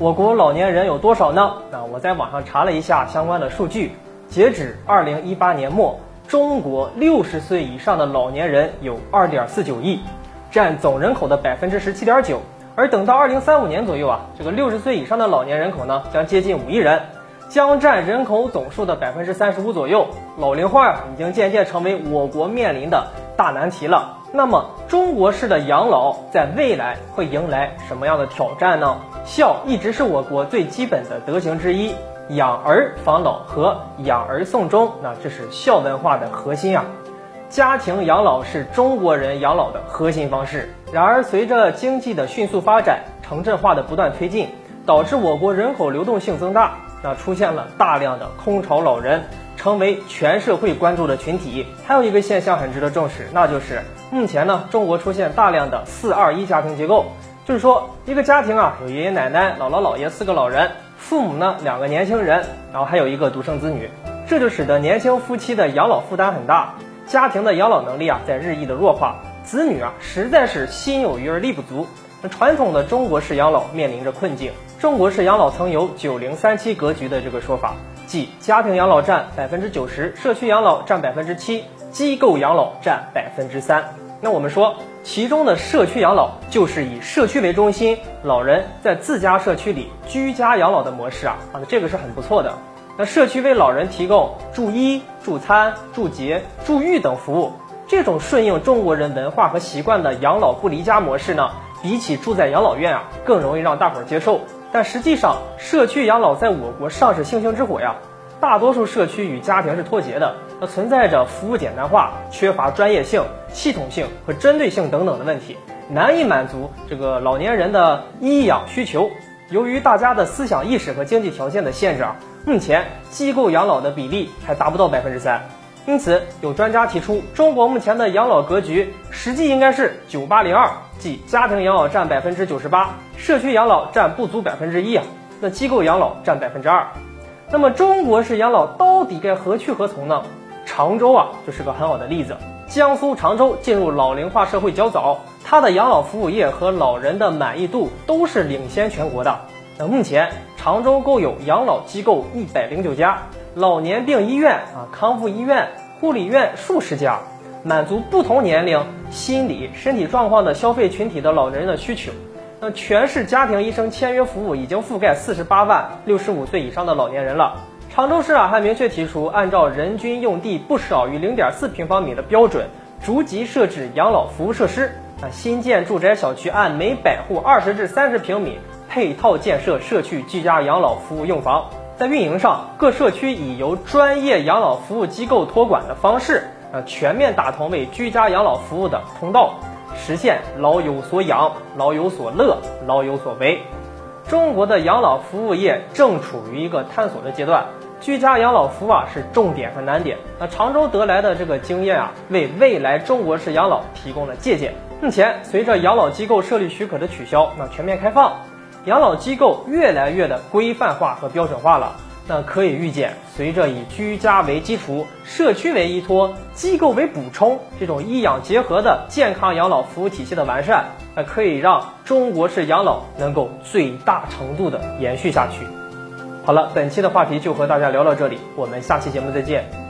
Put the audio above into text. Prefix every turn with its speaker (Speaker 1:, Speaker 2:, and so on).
Speaker 1: 我国老年人有多少呢？那我在网上查了一下相关的数据，截止二零一八年末，中国六十岁以上的老年人有二点四九亿，占总人口的百分之十七点九。而等到二零三五年左右啊，这个六十岁以上的老年人口呢，将接近五亿人，将占人口总数的百分之三十五左右。老龄化已经渐渐成为我国面临的大难题了。那么，中国式的养老在未来会迎来什么样的挑战呢？孝一直是我国最基本的德行之一，养儿防老和养儿送终，那这是孝文化的核心啊。家庭养老是中国人养老的核心方式。然而，随着经济的迅速发展，城镇化的不断推进，导致我国人口流动性增大，那出现了大量的空巢老人，成为全社会关注的群体。还有一个现象很值得重视，那就是目前呢，中国出现大量的四二一家庭结构，就是说一个家庭啊，有爷爷奶奶、姥姥姥爷四个老人，父母呢两个年轻人，然后还有一个独生子女，这就使得年轻夫妻的养老负担很大。家庭的养老能力啊，在日益的弱化，子女啊，实在是心有余而力不足。传统的中国式养老面临着困境。中国式养老曾有“九零三七格局”的这个说法，即家庭养老占百分之九十，社区养老占百分之七，机构养老占百分之三。那我们说，其中的社区养老就是以社区为中心，老人在自家社区里居家养老的模式啊，啊，这个是很不错的。那社区为老人提供住医、住餐、住节、住浴等服务，这种顺应中国人文化和习惯的养老不离家模式呢，比起住在养老院啊，更容易让大伙儿接受。但实际上，社区养老在我国尚是星星之火呀，大多数社区与家庭是脱节的，那存在着服务简单化、缺乏专业性、系统性和针对性等等的问题，难以满足这个老年人的医养需求。由于大家的思想意识和经济条件的限制啊。目前机构养老的比例还达不到百分之三，因此有专家提出，中国目前的养老格局实际应该是九八零二，即家庭养老占百分之九十八，社区养老占不足百分之一啊，那机构养老占百分之二。那么中国式养老到底该何去何从呢？常州啊就是个很好的例子。江苏常州进入老龄化社会较早，它的养老服务业和老人的满意度都是领先全国的。那目前常州共有养老机构一百零九家，老年病医院啊、康复医院、护理院数十家，满足不同年龄、心理、身体状况的消费群体的老年人的需求。那全市家庭医生签约服务已经覆盖四十八万六十五岁以上的老年人了。常州市啊还明确提出，按照人均用地不少于零点四平方米的标准，逐级设置养老服务设施。啊，新建住宅小区按每百户二十至三十平米。配套建设社区居家养老服务用房，在运营上，各社区以由专业养老服务机构托管的方式，呃，全面打通为居家养老服务的通道，实现老有所养、老有所乐、老有所为。中国的养老服务业正处于一个探索的阶段，居家养老服务啊是重点和难点。那常州得来的这个经验啊，为未来中国式养老提供了借鉴。目前，随着养老机构设立许可的取消，那全面开放。养老机构越来越的规范化和标准化了，那可以预见，随着以居家为基础、社区为依托、机构为补充这种医养结合的健康养老服务体系的完善，那可以让中国式养老能够最大程度的延续下去。好了，本期的话题就和大家聊到这里，我们下期节目再见。